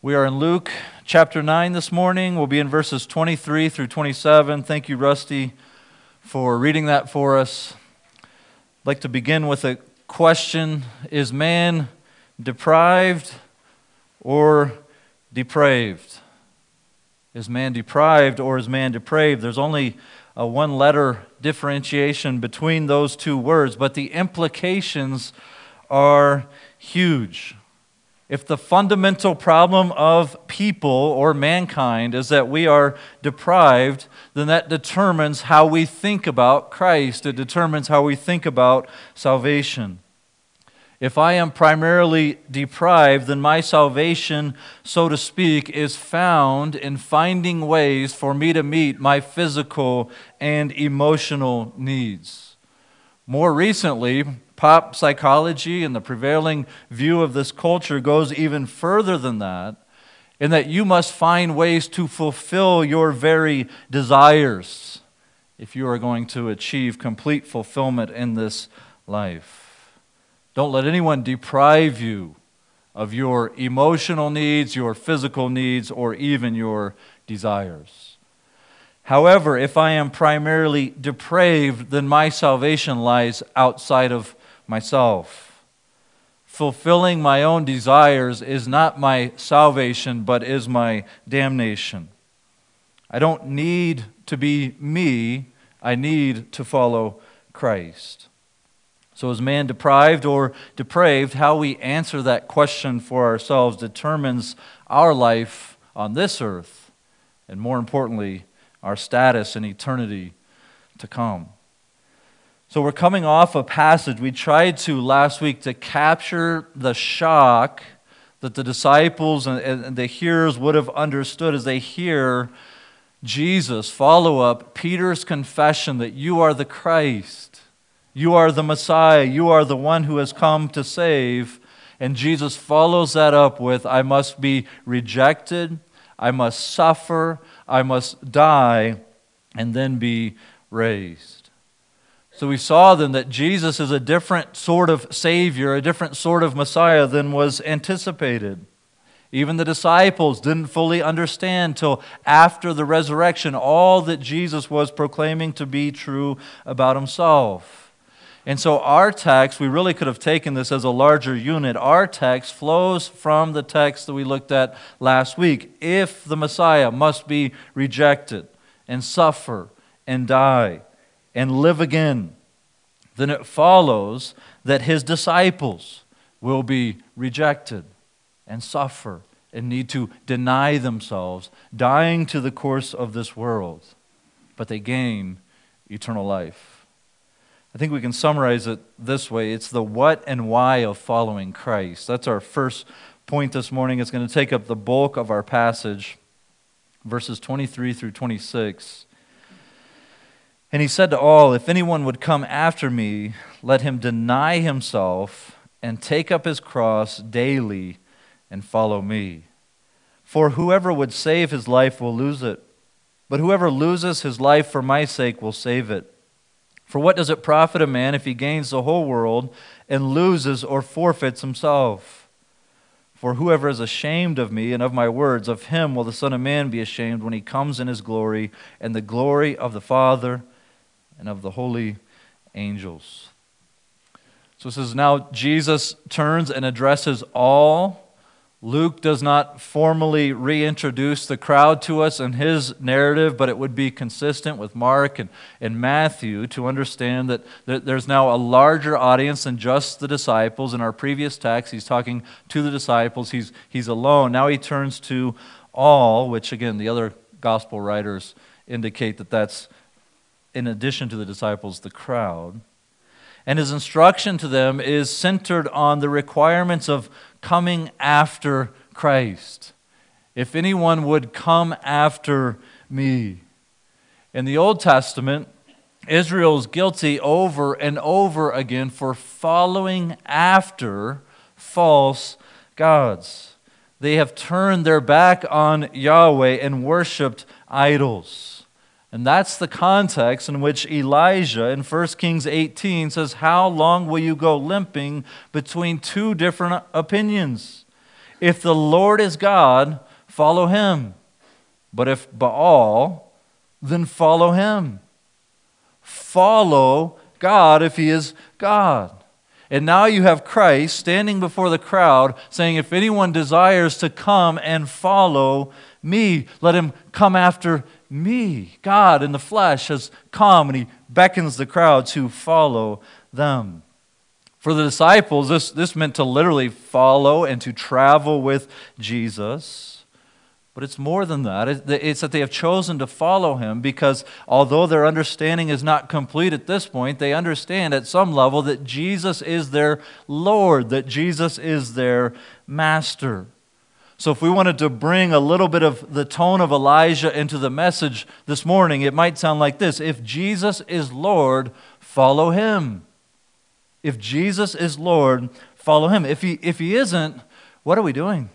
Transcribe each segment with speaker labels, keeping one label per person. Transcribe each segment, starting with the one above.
Speaker 1: We are in Luke chapter 9 this morning. We'll be in verses 23 through 27. Thank you, Rusty, for reading that for us. I'd like to begin with a question Is man deprived or depraved? Is man deprived or is man depraved? There's only a one letter differentiation between those two words, but the implications are huge. If the fundamental problem of people or mankind is that we are deprived, then that determines how we think about Christ. It determines how we think about salvation. If I am primarily deprived, then my salvation, so to speak, is found in finding ways for me to meet my physical and emotional needs. More recently, pop psychology and the prevailing view of this culture goes even further than that, in that you must find ways to fulfill your very desires if you are going to achieve complete fulfillment in this life. Don't let anyone deprive you of your emotional needs, your physical needs, or even your desires. However, if I am primarily depraved, then my salvation lies outside of myself. Fulfilling my own desires is not my salvation, but is my damnation. I don't need to be me, I need to follow Christ. So, is man deprived or depraved? How we answer that question for ourselves determines our life on this earth, and more importantly, our status in eternity to come. So we're coming off a passage we tried to last week to capture the shock that the disciples and the hearers would have understood as they hear Jesus follow up Peter's confession that you are the Christ, you are the Messiah, you are the one who has come to save. And Jesus follows that up with, I must be rejected, I must suffer, I must die, and then be raised. So we saw then that Jesus is a different sort of Savior, a different sort of Messiah than was anticipated. Even the disciples didn't fully understand till after the resurrection all that Jesus was proclaiming to be true about himself. And so, our text, we really could have taken this as a larger unit. Our text flows from the text that we looked at last week. If the Messiah must be rejected and suffer and die, and live again, then it follows that his disciples will be rejected and suffer and need to deny themselves, dying to the course of this world, but they gain eternal life. I think we can summarize it this way it's the what and why of following Christ. That's our first point this morning. It's going to take up the bulk of our passage, verses 23 through 26. And he said to all, If anyone would come after me, let him deny himself and take up his cross daily and follow me. For whoever would save his life will lose it, but whoever loses his life for my sake will save it. For what does it profit a man if he gains the whole world and loses or forfeits himself? For whoever is ashamed of me and of my words, of him will the Son of Man be ashamed when he comes in his glory and the glory of the Father and of the holy angels. So it says, Now Jesus turns and addresses all. Luke does not formally reintroduce the crowd to us in his narrative, but it would be consistent with Mark and, and Matthew to understand that there's now a larger audience than just the disciples. In our previous text, he's talking to the disciples, he's, he's alone. Now he turns to all, which again, the other gospel writers indicate that that's in addition to the disciples, the crowd. And his instruction to them is centered on the requirements of coming after Christ. If anyone would come after me. In the Old Testament, Israel is guilty over and over again for following after false gods. They have turned their back on Yahweh and worshiped idols. And that's the context in which Elijah in 1 Kings 18 says, How long will you go limping between two different opinions? If the Lord is God, follow him. But if Baal, then follow him. Follow God if he is God. And now you have Christ standing before the crowd saying, If anyone desires to come and follow me, let him come after me. God in the flesh has come and he beckons the crowd to follow them. For the disciples, this, this meant to literally follow and to travel with Jesus. But it's more than that. It's that they have chosen to follow him because although their understanding is not complete at this point, they understand at some level that Jesus is their Lord, that Jesus is their master. So, if we wanted to bring a little bit of the tone of Elijah into the message this morning, it might sound like this If Jesus is Lord, follow him. If Jesus is Lord, follow him. If he, if he isn't, what are we doing?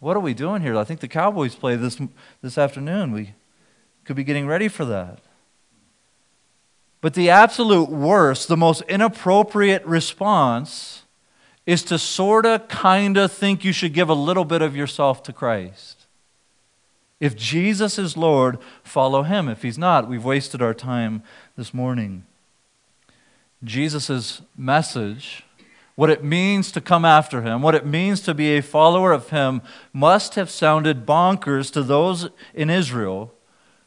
Speaker 1: What are we doing here? I think the Cowboys play this, this afternoon. We could be getting ready for that. But the absolute worst, the most inappropriate response is to sort of, kind of think you should give a little bit of yourself to Christ. If Jesus is Lord, follow him. If he's not, we've wasted our time this morning. Jesus' message what it means to come after him, what it means to be a follower of him, must have sounded bonkers to those in Israel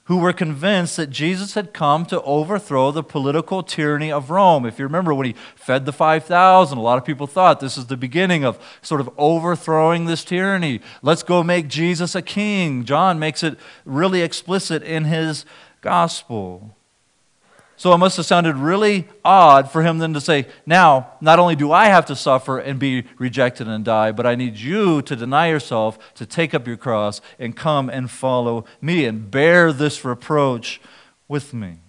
Speaker 1: who were convinced that Jesus had come to overthrow the political tyranny of Rome. If you remember when he fed the 5,000, a lot of people thought this is the beginning of sort of overthrowing this tyranny. Let's go make Jesus a king. John makes it really explicit in his gospel. So it must have sounded really odd for him then to say, Now, not only do I have to suffer and be rejected and die, but I need you to deny yourself, to take up your cross, and come and follow me and bear this reproach with me.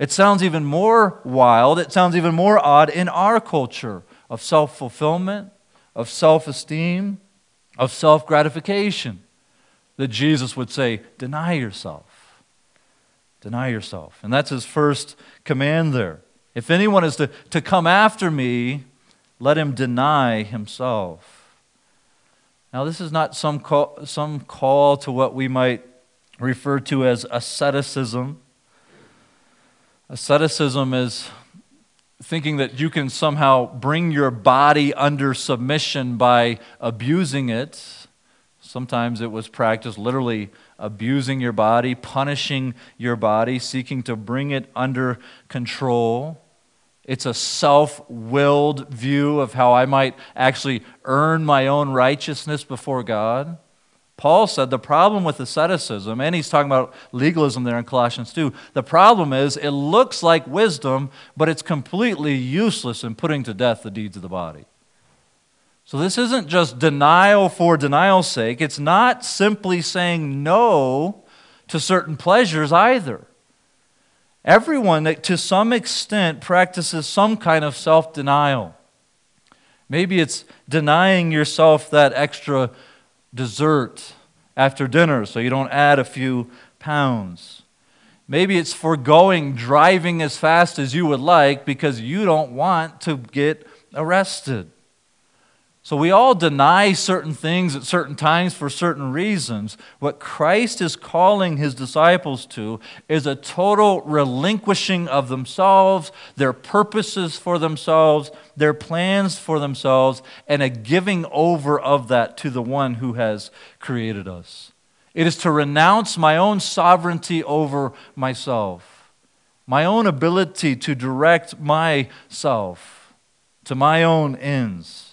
Speaker 1: It sounds even more wild, it sounds even more odd in our culture of self fulfillment, of self esteem, of self gratification, that Jesus would say, Deny yourself. Deny yourself. And that's his first command there. If anyone is to, to come after me, let him deny himself. Now, this is not some call, some call to what we might refer to as asceticism. Asceticism is thinking that you can somehow bring your body under submission by abusing it. Sometimes it was practiced literally abusing your body, punishing your body, seeking to bring it under control. It's a self willed view of how I might actually earn my own righteousness before God. Paul said the problem with asceticism, and he's talking about legalism there in Colossians 2, the problem is it looks like wisdom, but it's completely useless in putting to death the deeds of the body. So, this isn't just denial for denial's sake. It's not simply saying no to certain pleasures either. Everyone, to some extent, practices some kind of self denial. Maybe it's denying yourself that extra dessert after dinner so you don't add a few pounds. Maybe it's foregoing driving as fast as you would like because you don't want to get arrested. So we all deny certain things at certain times for certain reasons. What Christ is calling his disciples to is a total relinquishing of themselves, their purposes for themselves, their plans for themselves, and a giving over of that to the one who has created us. It is to renounce my own sovereignty over myself, my own ability to direct myself to my own ends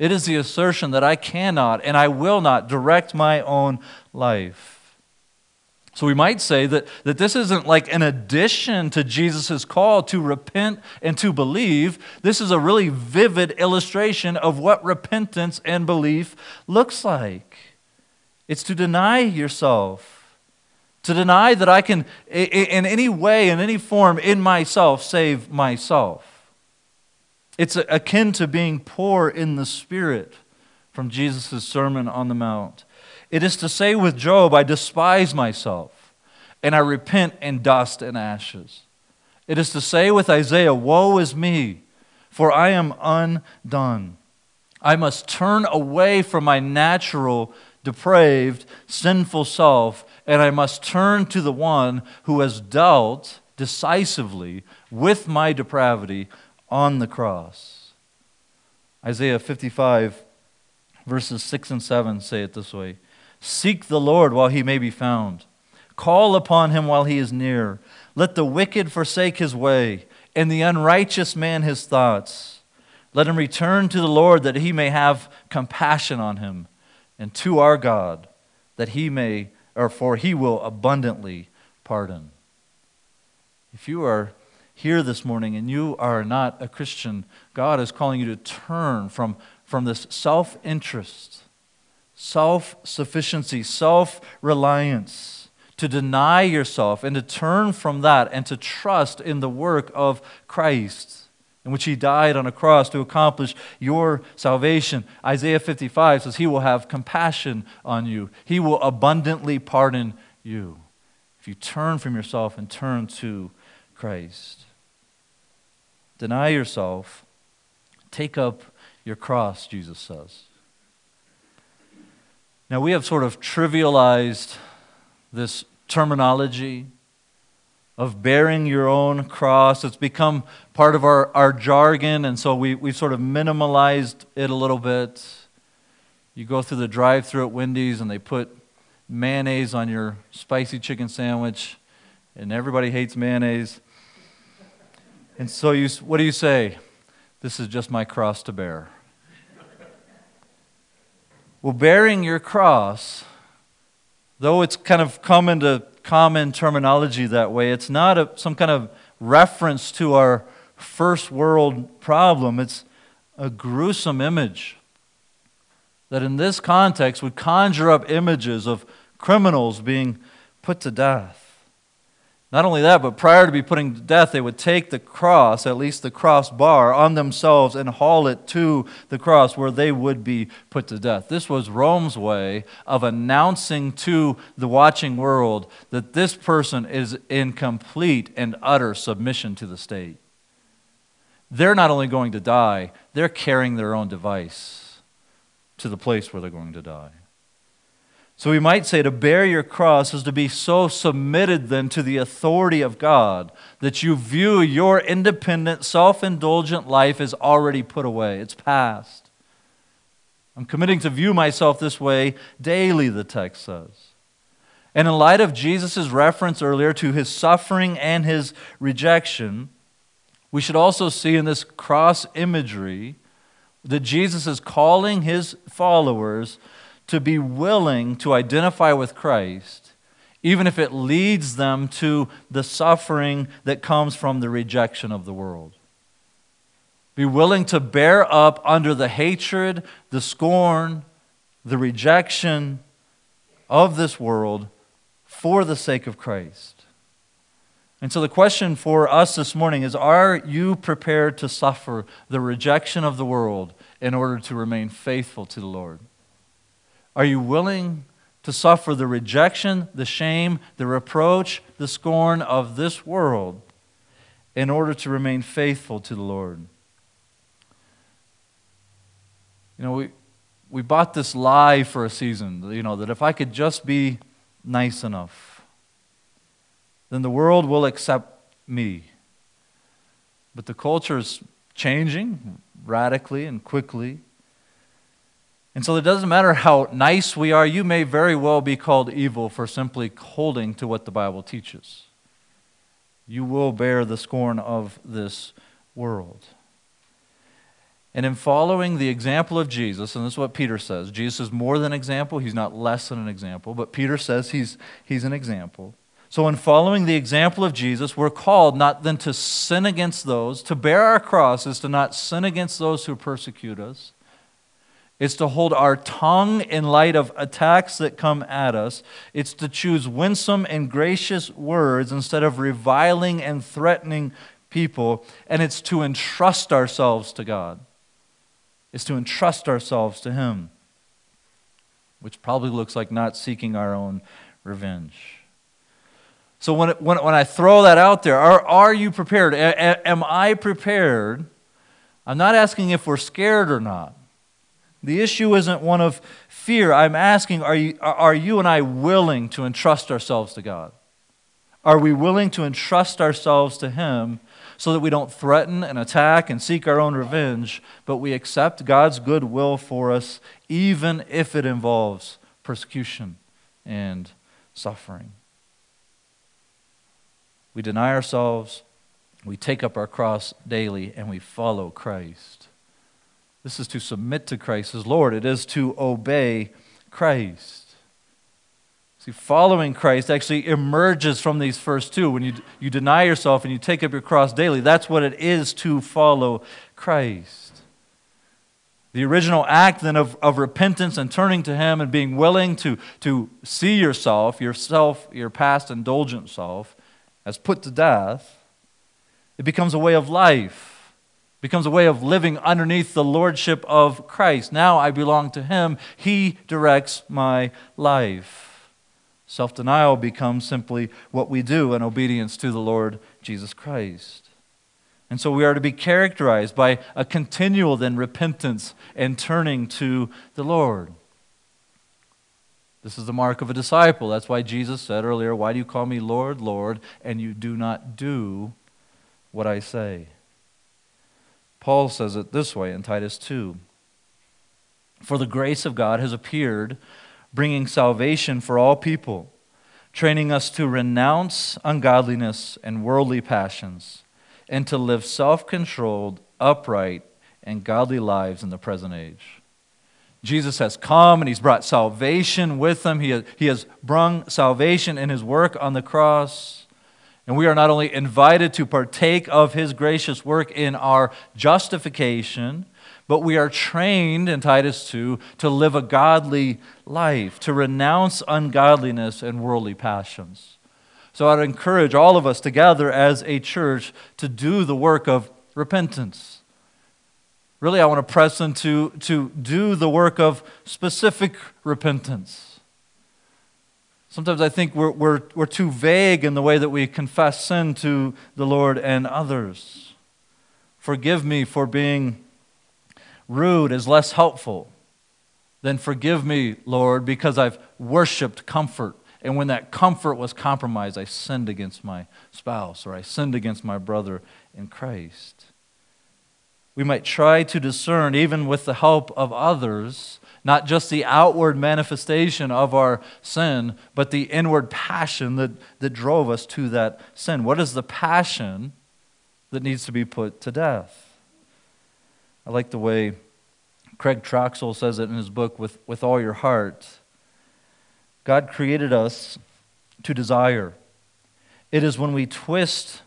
Speaker 1: it is the assertion that I cannot and I will not direct my own life. So we might say that, that this isn't like an addition to Jesus' call to repent and to believe. This is a really vivid illustration of what repentance and belief looks like. It's to deny yourself, to deny that I can, in any way, in any form, in myself, save myself. It's akin to being poor in the Spirit from Jesus' Sermon on the Mount. It is to say with Job, I despise myself, and I repent in dust and ashes. It is to say with Isaiah, Woe is me, for I am undone. I must turn away from my natural, depraved, sinful self, and I must turn to the one who has dealt decisively with my depravity on the cross. Isaiah 55, verses 6 and 7 say it this way Seek the Lord while he may be found, call upon him while he is near. Let the wicked forsake his way, and the unrighteous man his thoughts. Let him return to the Lord that he may have compassion on him, and to our God that he may, or for he will abundantly pardon. If you are here this morning and you are not a Christian, God is calling you to turn from, from this self interest, self sufficiency, self reliance, to deny yourself and to turn from that and to trust in the work of Christ in which he died on a cross to accomplish your salvation. Isaiah 55 says he will have compassion on you, he will abundantly pardon you if you turn from yourself and turn to Christ. Deny yourself, take up your cross, Jesus says. Now, we have sort of trivialized this terminology of bearing your own cross. It's become part of our, our jargon, and so we, we've sort of minimalized it a little bit. You go through the drive through at Wendy's and they put mayonnaise on your spicy chicken sandwich, and everybody hates mayonnaise. And so you, what do you say? This is just my cross to bear. well, bearing your cross, though it's kind of come into common terminology that way. It's not a, some kind of reference to our first world problem, it's a gruesome image that in this context would conjure up images of criminals being put to death. Not only that, but prior to be putting to death, they would take the cross, at least the cross bar, on themselves and haul it to the cross where they would be put to death. This was Rome's way of announcing to the watching world that this person is in complete and utter submission to the state. They're not only going to die, they're carrying their own device to the place where they're going to die. So we might say to bear your cross is to be so submitted then to the authority of God that you view your independent, self indulgent life as already put away. It's past. I'm committing to view myself this way daily, the text says. And in light of Jesus' reference earlier to his suffering and his rejection, we should also see in this cross imagery that Jesus is calling his followers to be willing to identify with Christ, even if it leads them to the suffering that comes from the rejection of the world. Be willing to bear up under the hatred, the scorn, the rejection of this world for the sake of Christ. And so the question for us this morning is Are you prepared to suffer the rejection of the world in order to remain faithful to the Lord? Are you willing to suffer the rejection, the shame, the reproach, the scorn of this world in order to remain faithful to the Lord? You know, we, we bought this lie for a season, you know, that if I could just be nice enough, then the world will accept me. But the culture is changing radically and quickly. And so it doesn't matter how nice we are, you may very well be called evil for simply holding to what the Bible teaches. You will bear the scorn of this world. And in following the example of Jesus, and this is what Peter says Jesus is more than an example, he's not less than an example, but Peter says he's, he's an example. So, in following the example of Jesus, we're called not then to sin against those, to bear our crosses, to not sin against those who persecute us, it's to hold our tongue in light of attacks that come at us. It's to choose winsome and gracious words instead of reviling and threatening people. And it's to entrust ourselves to God. It's to entrust ourselves to Him, which probably looks like not seeking our own revenge. So when, when, when I throw that out there, are, are you prepared? A, am I prepared? I'm not asking if we're scared or not. The issue isn't one of fear. I'm asking are you, are you and I willing to entrust ourselves to God? Are we willing to entrust ourselves to Him so that we don't threaten and attack and seek our own revenge, but we accept God's good will for us, even if it involves persecution and suffering? We deny ourselves, we take up our cross daily, and we follow Christ. This is to submit to Christ as Lord, it is to obey Christ. See, following Christ actually emerges from these first two. When you, you deny yourself and you take up your cross daily, that's what it is to follow Christ. The original act then of, of repentance and turning to Him and being willing to, to see yourself, yourself, your past indulgent self, as put to death, it becomes a way of life becomes a way of living underneath the lordship of Christ. Now I belong to Him, He directs my life. Self denial becomes simply what we do in obedience to the Lord Jesus Christ. And so we are to be characterized by a continual then repentance and turning to the Lord. This is the mark of a disciple. That's why Jesus said earlier, Why do you call me Lord, Lord, and you do not do what I say? Paul says it this way in Titus 2 For the grace of God has appeared, bringing salvation for all people, training us to renounce ungodliness and worldly passions, and to live self controlled, upright, and godly lives in the present age. Jesus has come and he's brought salvation with him. He has, he has brought salvation in his work on the cross. And we are not only invited to partake of his gracious work in our justification, but we are trained in Titus 2 to live a godly life, to renounce ungodliness and worldly passions. So I'd encourage all of us together as a church to do the work of repentance. Really, I want to press into to do the work of specific repentance Sometimes I think we're, we're, we're too vague in the way that we confess sin to the Lord and others. Forgive me for being rude is less helpful than forgive me, Lord, because I've worshiped comfort. And when that comfort was compromised, I sinned against my spouse or I sinned against my brother in Christ. We might try to discern, even with the help of others, not just the outward manifestation of our sin, but the inward passion that, that drove us to that sin. What is the passion that needs to be put to death? I like the way Craig Troxel says it in his book, With, with All Your Heart. God created us to desire. It is when we twist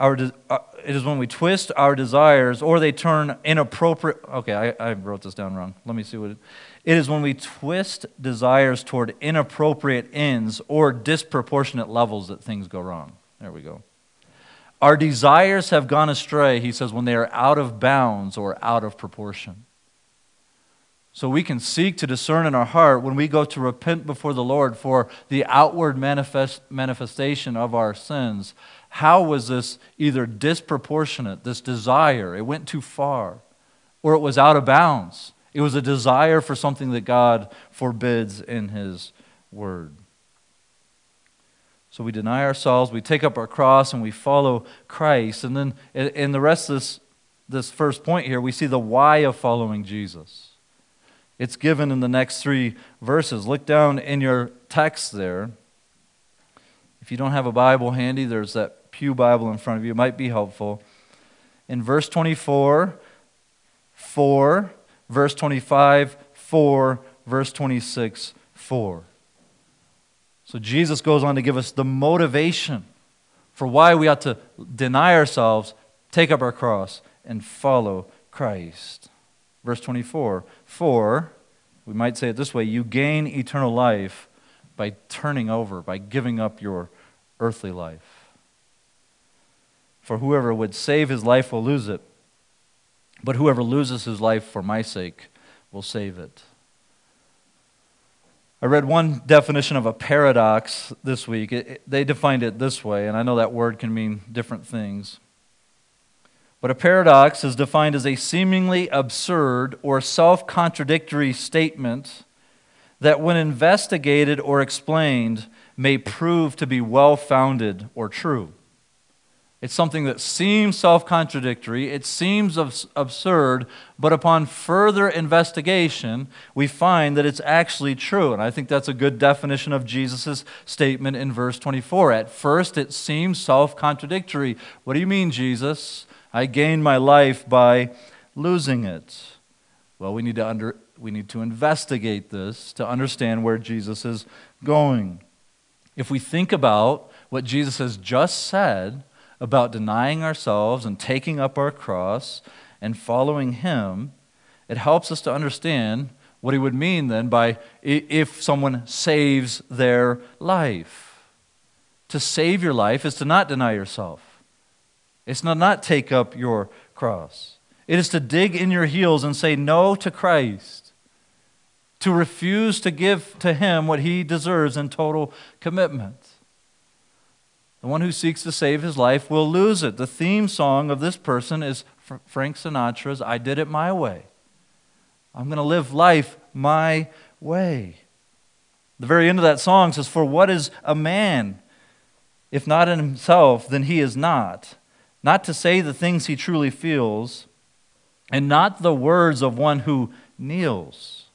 Speaker 1: our, de- uh, it is when we twist our desires or they turn inappropriate. Okay, I, I wrote this down wrong. Let me see what it, it is when we twist desires toward inappropriate ends or disproportionate levels that things go wrong. There we go. Our desires have gone astray, he says, when they are out of bounds or out of proportion. So we can seek to discern in our heart when we go to repent before the Lord for the outward manifest, manifestation of our sins how was this either disproportionate, this desire? It went too far, or it was out of bounds. It was a desire for something that God forbids in His Word. So we deny ourselves, we take up our cross, and we follow Christ. And then in the rest of this, this first point here, we see the why of following Jesus. It's given in the next three verses. Look down in your text there. If you don't have a Bible handy, there's that Pew Bible in front of you. It might be helpful. In verse 24, 4, verse 25, 4, verse 26, 4. So Jesus goes on to give us the motivation for why we ought to deny ourselves, take up our cross, and follow Christ. Verse 24 For, we might say it this way, you gain eternal life by turning over, by giving up your earthly life. For whoever would save his life will lose it, but whoever loses his life for my sake will save it. I read one definition of a paradox this week. It, it, they defined it this way, and I know that word can mean different things. But a paradox is defined as a seemingly absurd or self contradictory statement that, when investigated or explained, may prove to be well founded or true. It's something that seems self contradictory, it seems absurd, but upon further investigation, we find that it's actually true. And I think that's a good definition of Jesus' statement in verse 24. At first, it seems self contradictory. What do you mean, Jesus? I gained my life by losing it. Well, we need to, under, we need to investigate this to understand where Jesus is going. If we think about what Jesus has just said, about denying ourselves and taking up our cross and following Him, it helps us to understand what He would mean then by if someone saves their life. To save your life is to not deny yourself, it's not to not take up your cross. It is to dig in your heels and say no to Christ, to refuse to give to Him what He deserves in total commitment. The one who seeks to save his life will lose it. The theme song of this person is Frank Sinatra's I Did It My Way. I'm going to live life my way. The very end of that song says, For what is a man? If not in himself, then he is not. Not to say the things he truly feels, and not the words of one who kneels.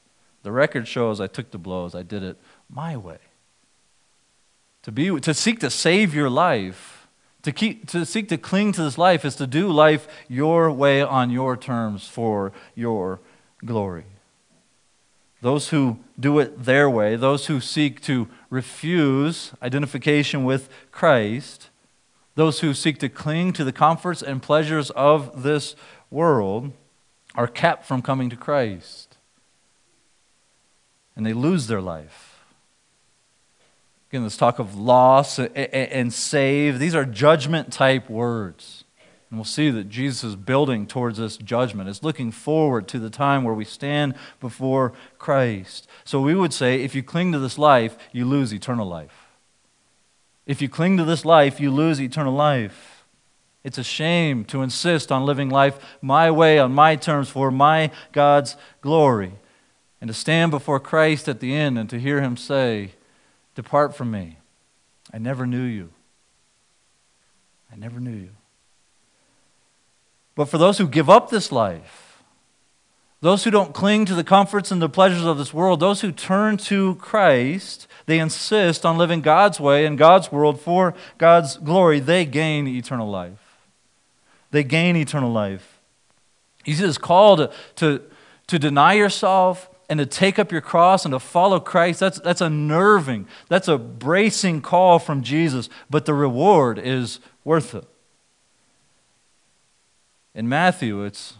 Speaker 1: The record shows I took the blows, I did it my way. To, be, to seek to save your life, to, keep, to seek to cling to this life, is to do life your way on your terms for your glory. Those who do it their way, those who seek to refuse identification with Christ, those who seek to cling to the comforts and pleasures of this world, are kept from coming to Christ. And they lose their life. Again, this talk of loss and save, these are judgment type words. And we'll see that Jesus is building towards this judgment. It's looking forward to the time where we stand before Christ. So we would say if you cling to this life, you lose eternal life. If you cling to this life, you lose eternal life. It's a shame to insist on living life my way, on my terms, for my God's glory. And to stand before Christ at the end and to hear him say, Depart from me. I never knew you. I never knew you. But for those who give up this life, those who don't cling to the comforts and the pleasures of this world, those who turn to Christ, they insist on living God's way in God's world for God's glory, they gain eternal life. They gain eternal life. He says, call to, to, to deny yourself, and to take up your cross and to follow Christ, that's, that's a nerving, that's a bracing call from Jesus, but the reward is worth it. In Matthew, it's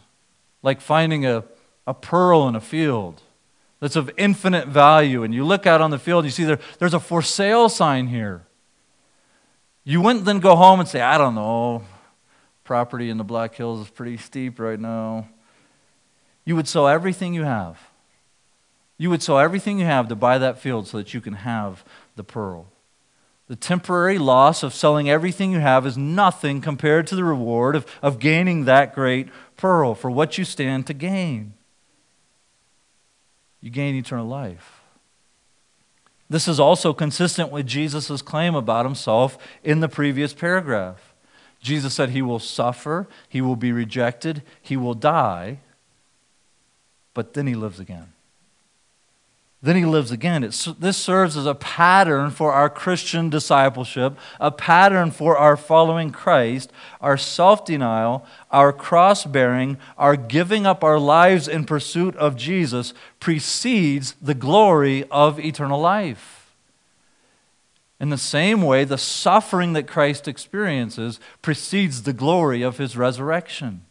Speaker 1: like finding a, a pearl in a field that's of infinite value, and you look out on the field and you see there, there's a for sale sign here. You wouldn't then go home and say, I don't know, property in the Black Hills is pretty steep right now. You would sell everything you have you would sell everything you have to buy that field so that you can have the pearl. The temporary loss of selling everything you have is nothing compared to the reward of, of gaining that great pearl for what you stand to gain. You gain eternal life. This is also consistent with Jesus' claim about himself in the previous paragraph. Jesus said he will suffer, he will be rejected, he will die, but then he lives again. Then he lives again. It's, this serves as a pattern for our Christian discipleship, a pattern for our following Christ, our self denial, our cross bearing, our giving up our lives in pursuit of Jesus precedes the glory of eternal life. In the same way, the suffering that Christ experiences precedes the glory of his resurrection.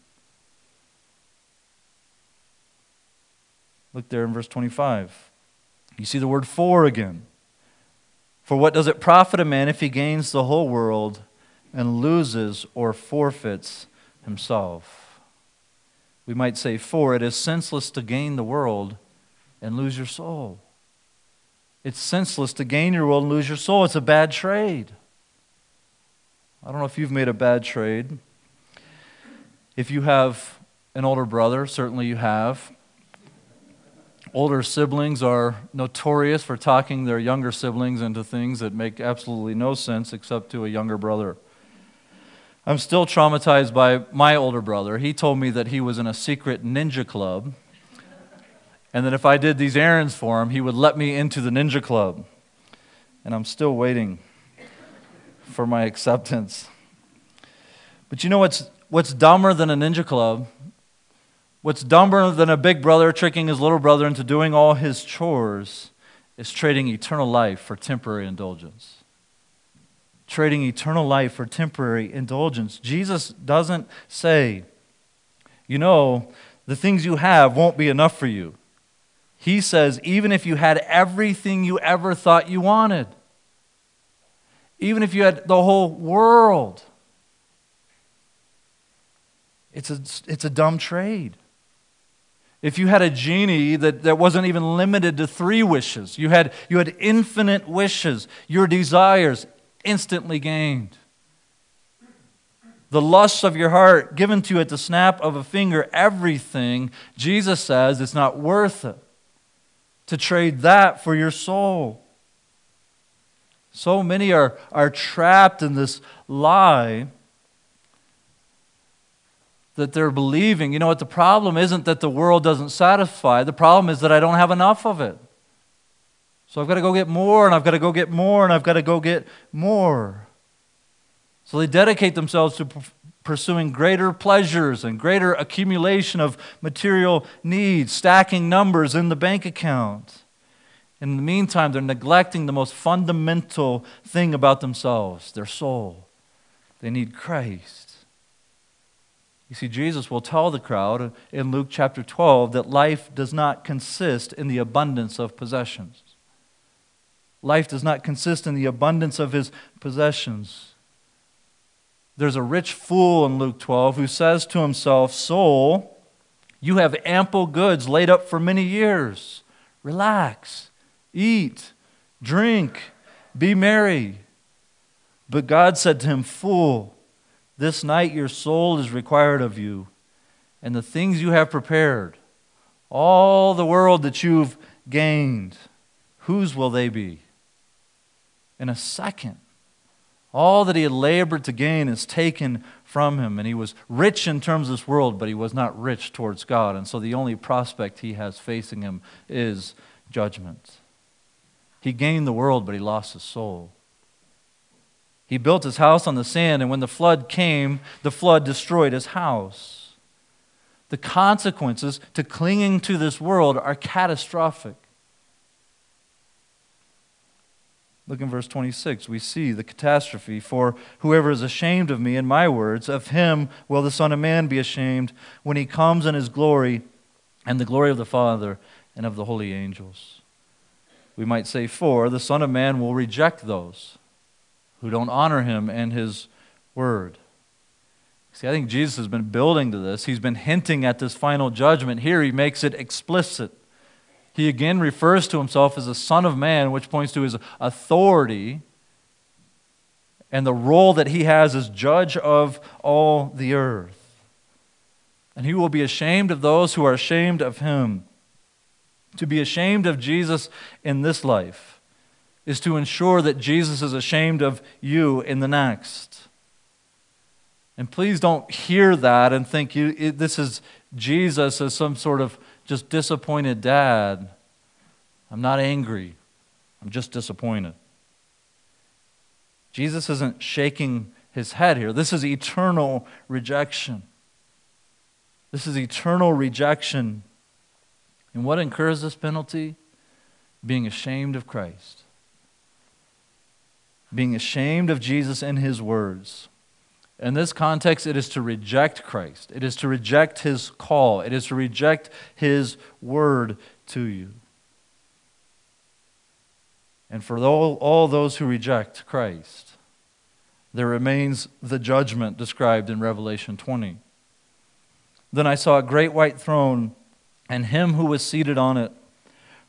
Speaker 1: Look there in verse 25. You see the word for again. For what does it profit a man if he gains the whole world and loses or forfeits himself? We might say, for it is senseless to gain the world and lose your soul. It's senseless to gain your world and lose your soul. It's a bad trade. I don't know if you've made a bad trade. If you have an older brother, certainly you have. Older siblings are notorious for talking their younger siblings into things that make absolutely no sense except to a younger brother. I'm still traumatized by my older brother. He told me that he was in a secret ninja club, and that if I did these errands for him, he would let me into the ninja club. And I'm still waiting for my acceptance. But you know what's, what's dumber than a ninja club? What's dumber than a big brother tricking his little brother into doing all his chores is trading eternal life for temporary indulgence trading eternal life for temporary indulgence. Jesus doesn't say, you know, the things you have won't be enough for you. He says, even if you had everything you ever thought you wanted, even if you had the whole world, it's a, it's a dumb trade. If you had a genie that, that wasn't even limited to three wishes, you had, you had infinite wishes, your desires, instantly gained. The lusts of your heart given to you at the snap of a finger, everything, Jesus says it's not worth it to trade that for your soul. So many are, are trapped in this lie that they're believing. You know what? The problem isn't that the world doesn't satisfy, the problem is that I don't have enough of it. So I've got to go get more, and I've got to go get more, and I've got to go get more. So they dedicate themselves to pursuing greater pleasures and greater accumulation of material needs, stacking numbers in the bank account. In the meantime, they're neglecting the most fundamental thing about themselves their soul. They need Christ. You see, Jesus will tell the crowd in Luke chapter 12 that life does not consist in the abundance of possessions. Life does not consist in the abundance of his possessions. There's a rich fool in Luke 12 who says to himself, Soul, you have ample goods laid up for many years. Relax, eat, drink, be merry. But God said to him, Fool, this night your soul is required of you, and the things you have prepared, all the world that you've gained, whose will they be? in a second. All that he had labored to gain is taken from him. And he was rich in terms of this world, but he was not rich towards God. And so the only prospect he has facing him is judgment. He gained the world, but he lost his soul. He built his house on the sand, and when the flood came, the flood destroyed his house. The consequences to clinging to this world are catastrophic. Look in verse 26. We see the catastrophe. For whoever is ashamed of me and my words, of him will the Son of Man be ashamed when he comes in his glory and the glory of the Father and of the holy angels. We might say, for the Son of Man will reject those who don't honor him and his word. See, I think Jesus has been building to this. He's been hinting at this final judgment. Here he makes it explicit. He again refers to himself as the Son of Man, which points to his authority and the role that he has as judge of all the earth. And he will be ashamed of those who are ashamed of him. To be ashamed of Jesus in this life is to ensure that Jesus is ashamed of you in the next. And please don't hear that and think you, it, this is Jesus as some sort of just disappointed dad. I'm not angry. I'm just disappointed. Jesus isn't shaking his head here. This is eternal rejection. This is eternal rejection. And what incurs this penalty? Being ashamed of Christ. Being ashamed of Jesus and his words. In this context, it is to reject Christ. It is to reject his call. It is to reject his word to you. And for all, all those who reject Christ, there remains the judgment described in Revelation 20. Then I saw a great white throne and him who was seated on it.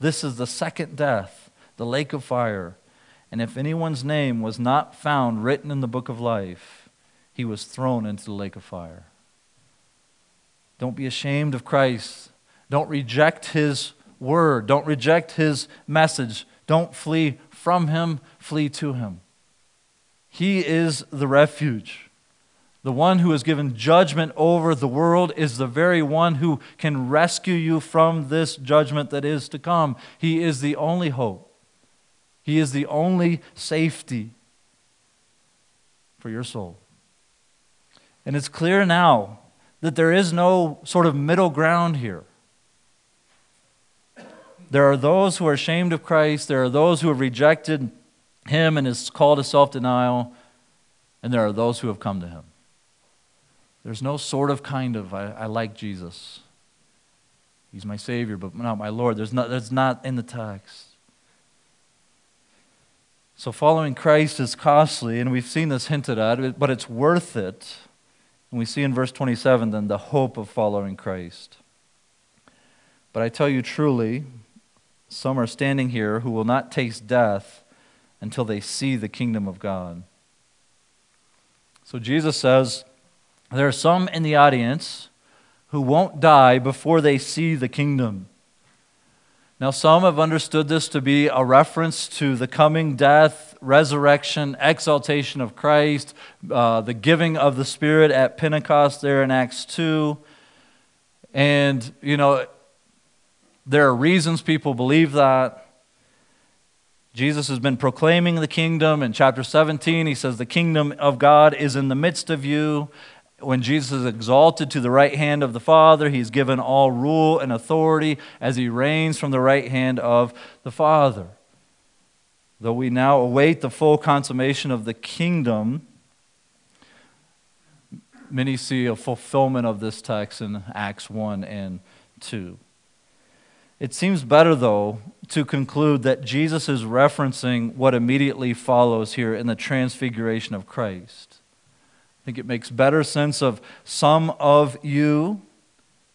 Speaker 1: This is the second death, the lake of fire. And if anyone's name was not found written in the book of life, he was thrown into the lake of fire. Don't be ashamed of Christ. Don't reject his word. Don't reject his message. Don't flee from him, flee to him. He is the refuge. The one who has given judgment over the world is the very one who can rescue you from this judgment that is to come. He is the only hope. He is the only safety for your soul. And it's clear now that there is no sort of middle ground here. There are those who are ashamed of Christ, there are those who have rejected him and his call to self denial, and there are those who have come to him. There's no sort of kind of, I, I like Jesus. He's my Savior, but not my Lord. There's not, that's not in the text. So following Christ is costly, and we've seen this hinted at, but it's worth it. And we see in verse 27 then the hope of following Christ. But I tell you truly, some are standing here who will not taste death until they see the kingdom of God. So Jesus says, there are some in the audience who won't die before they see the kingdom. Now, some have understood this to be a reference to the coming death, resurrection, exaltation of Christ, uh, the giving of the Spirit at Pentecost there in Acts 2. And, you know, there are reasons people believe that. Jesus has been proclaiming the kingdom. In chapter 17, he says, The kingdom of God is in the midst of you when Jesus is exalted to the right hand of the Father, he's given all rule and authority as he reigns from the right hand of the Father. Though we now await the full consummation of the kingdom, many see a fulfillment of this text in Acts 1 and 2. It seems better, though, to conclude that Jesus is referencing what immediately follows here in the transfiguration of Christ. I think it makes better sense of some of you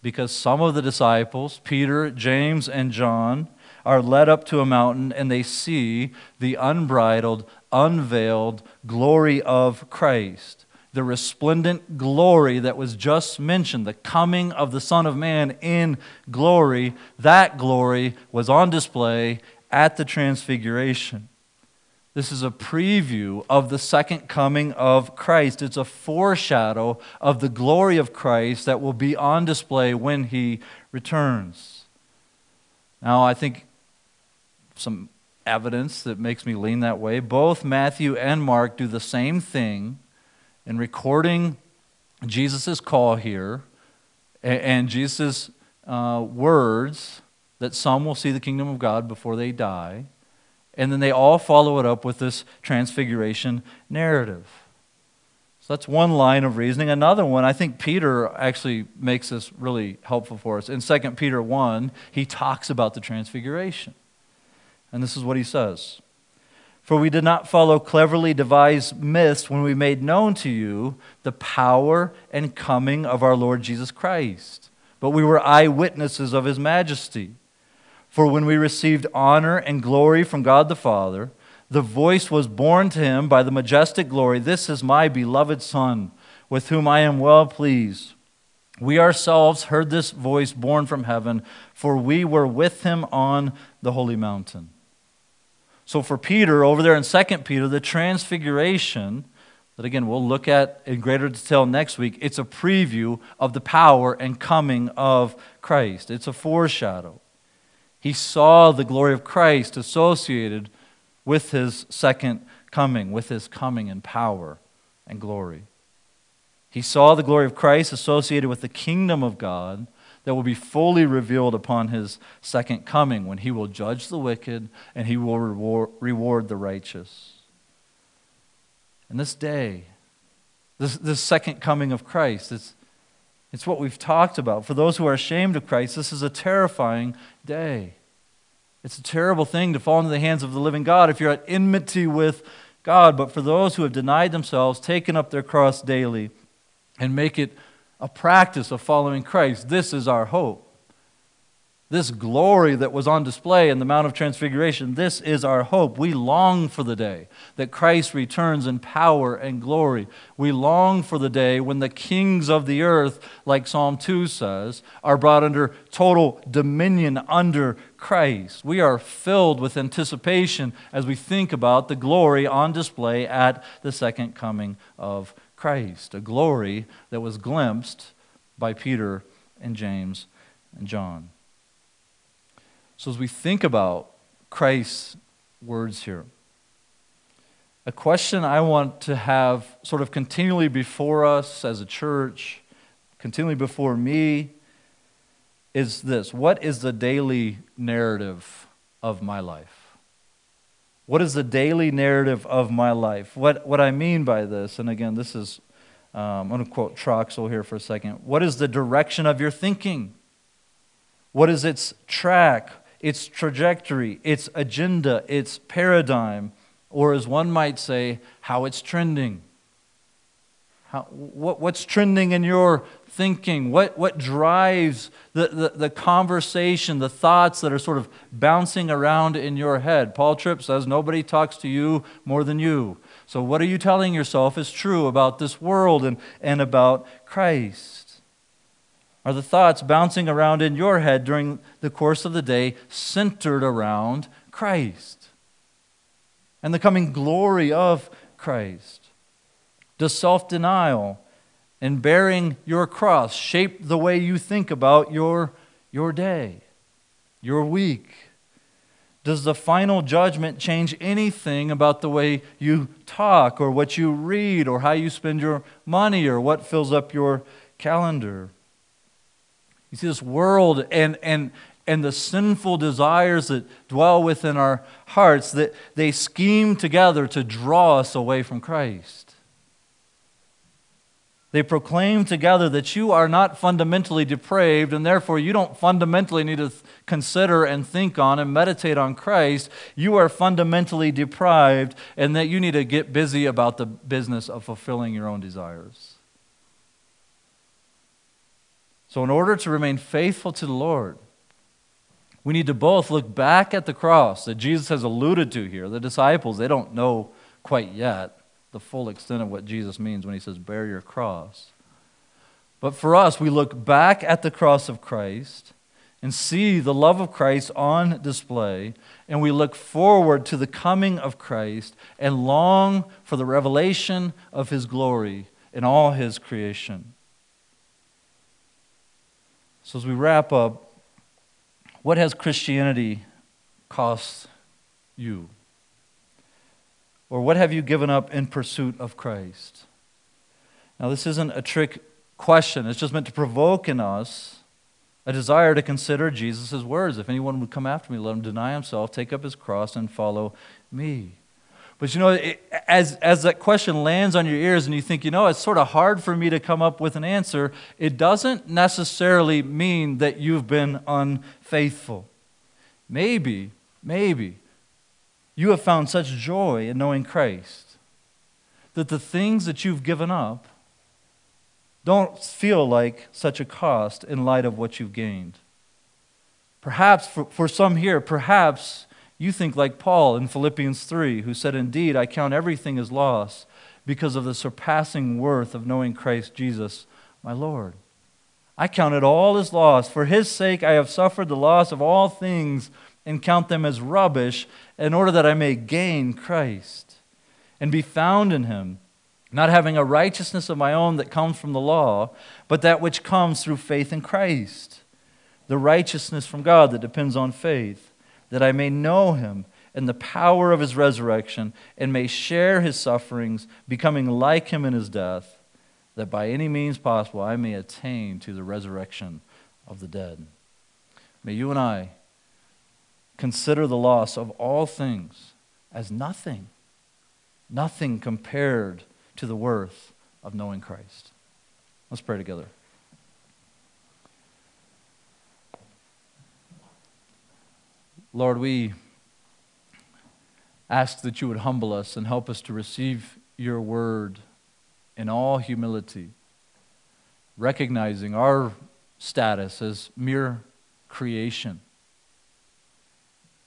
Speaker 1: because some of the disciples, Peter, James, and John, are led up to a mountain and they see the unbridled, unveiled glory of Christ. The resplendent glory that was just mentioned, the coming of the Son of Man in glory, that glory was on display at the Transfiguration. This is a preview of the second coming of Christ. It's a foreshadow of the glory of Christ that will be on display when he returns. Now, I think some evidence that makes me lean that way. Both Matthew and Mark do the same thing in recording Jesus' call here and Jesus' uh, words that some will see the kingdom of God before they die. And then they all follow it up with this transfiguration narrative. So that's one line of reasoning. Another one, I think Peter actually makes this really helpful for us. In 2 Peter 1, he talks about the transfiguration. And this is what he says For we did not follow cleverly devised myths when we made known to you the power and coming of our Lord Jesus Christ, but we were eyewitnesses of his majesty. For when we received honor and glory from God the Father, the voice was borne to him by the majestic glory This is my beloved Son, with whom I am well pleased. We ourselves heard this voice borne from heaven, for we were with him on the holy mountain. So, for Peter, over there in 2 Peter, the transfiguration, that again we'll look at in greater detail next week, it's a preview of the power and coming of Christ. It's a foreshadow. He saw the glory of Christ associated with his second coming, with his coming in power and glory. He saw the glory of Christ associated with the kingdom of God that will be fully revealed upon his second coming when he will judge the wicked and he will reward, the righteous. And this day, this, this second coming of Christ. It's, it's what we've talked about. For those who are ashamed of Christ, this is a terrifying day. It's a terrible thing to fall into the hands of the living God if you're at enmity with God. But for those who have denied themselves, taken up their cross daily, and make it a practice of following Christ, this is our hope. This glory that was on display in the Mount of Transfiguration, this is our hope. We long for the day that Christ returns in power and glory. We long for the day when the kings of the earth, like Psalm 2 says, are brought under total dominion under Christ. We are filled with anticipation as we think about the glory on display at the second coming of Christ, a glory that was glimpsed by Peter and James and John. So, as we think about Christ's words here, a question I want to have sort of continually before us as a church, continually before me, is this What is the daily narrative of my life? What is the daily narrative of my life? What, what I mean by this, and again, this is, um, I'm going to quote Troxel here for a second. What is the direction of your thinking? What is its track? its trajectory, its agenda, its paradigm, or as one might say, how it's trending. How, what, what's trending in your thinking? What, what drives the, the, the, conversation, the thoughts that are sort of bouncing around in your head? Paul Tripp says, Nobody talks to you more than you. So, what are you telling yourself is true about this world and, and about Christ? Are the thoughts bouncing around in your head during the course of the day centered around Christ and the coming glory of Christ? Does self denial and bearing your cross shape the way you think about your, your day, your week? Does the final judgment change anything about the way you talk or what you read or how you spend your money or what fills up your calendar? You see, this world and, and, and the sinful desires that dwell within our hearts, that they scheme together to draw us away from Christ. They proclaim together that you are not fundamentally depraved, and therefore you don't fundamentally need to consider and think on and meditate on Christ. You are fundamentally deprived, and that you need to get busy about the business of fulfilling your own desires. So, in order to remain faithful to the Lord, we need to both look back at the cross that Jesus has alluded to here. The disciples, they don't know quite yet the full extent of what Jesus means when he says, Bear your cross. But for us, we look back at the cross of Christ and see the love of Christ on display, and we look forward to the coming of Christ and long for the revelation of his glory in all his creation. So, as we wrap up, what has Christianity cost you? Or what have you given up in pursuit of Christ? Now, this isn't a trick question, it's just meant to provoke in us a desire to consider Jesus' words. If anyone would come after me, let him deny himself, take up his cross, and follow me. But you know, it, as, as that question lands on your ears and you think, you know, it's sort of hard for me to come up with an answer, it doesn't necessarily mean that you've been unfaithful. Maybe, maybe you have found such joy in knowing Christ that the things that you've given up don't feel like such a cost in light of what you've gained. Perhaps for, for some here, perhaps you think like Paul in Philippians 3, who said, Indeed, I count everything as loss because of the surpassing worth of knowing Christ Jesus, my Lord. I count it all as loss. For his sake, I have suffered the loss of all things and count them as rubbish in order that I may gain Christ and be found in him, not having a righteousness of my own that comes from the law, but that which comes through faith in Christ, the righteousness from God that depends on faith that I may know him and the power of his resurrection, and may share his sufferings, becoming like him in his death, that by any means possible I may attain to the resurrection of the dead. May you and I consider the loss of all things as nothing, nothing compared to the worth of knowing Christ. Let's pray together. Lord, we ask that you would humble us and help us to receive your word in all humility, recognizing our status as mere creation.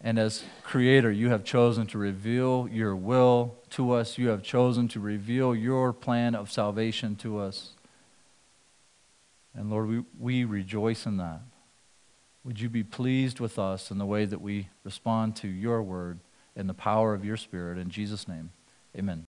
Speaker 1: And as creator, you have chosen to reveal your will to us. You have chosen to reveal your plan of salvation to us. And Lord, we, we rejoice in that. Would you be pleased with us in the way that we respond to your word and the power of your Spirit? In Jesus' name, amen.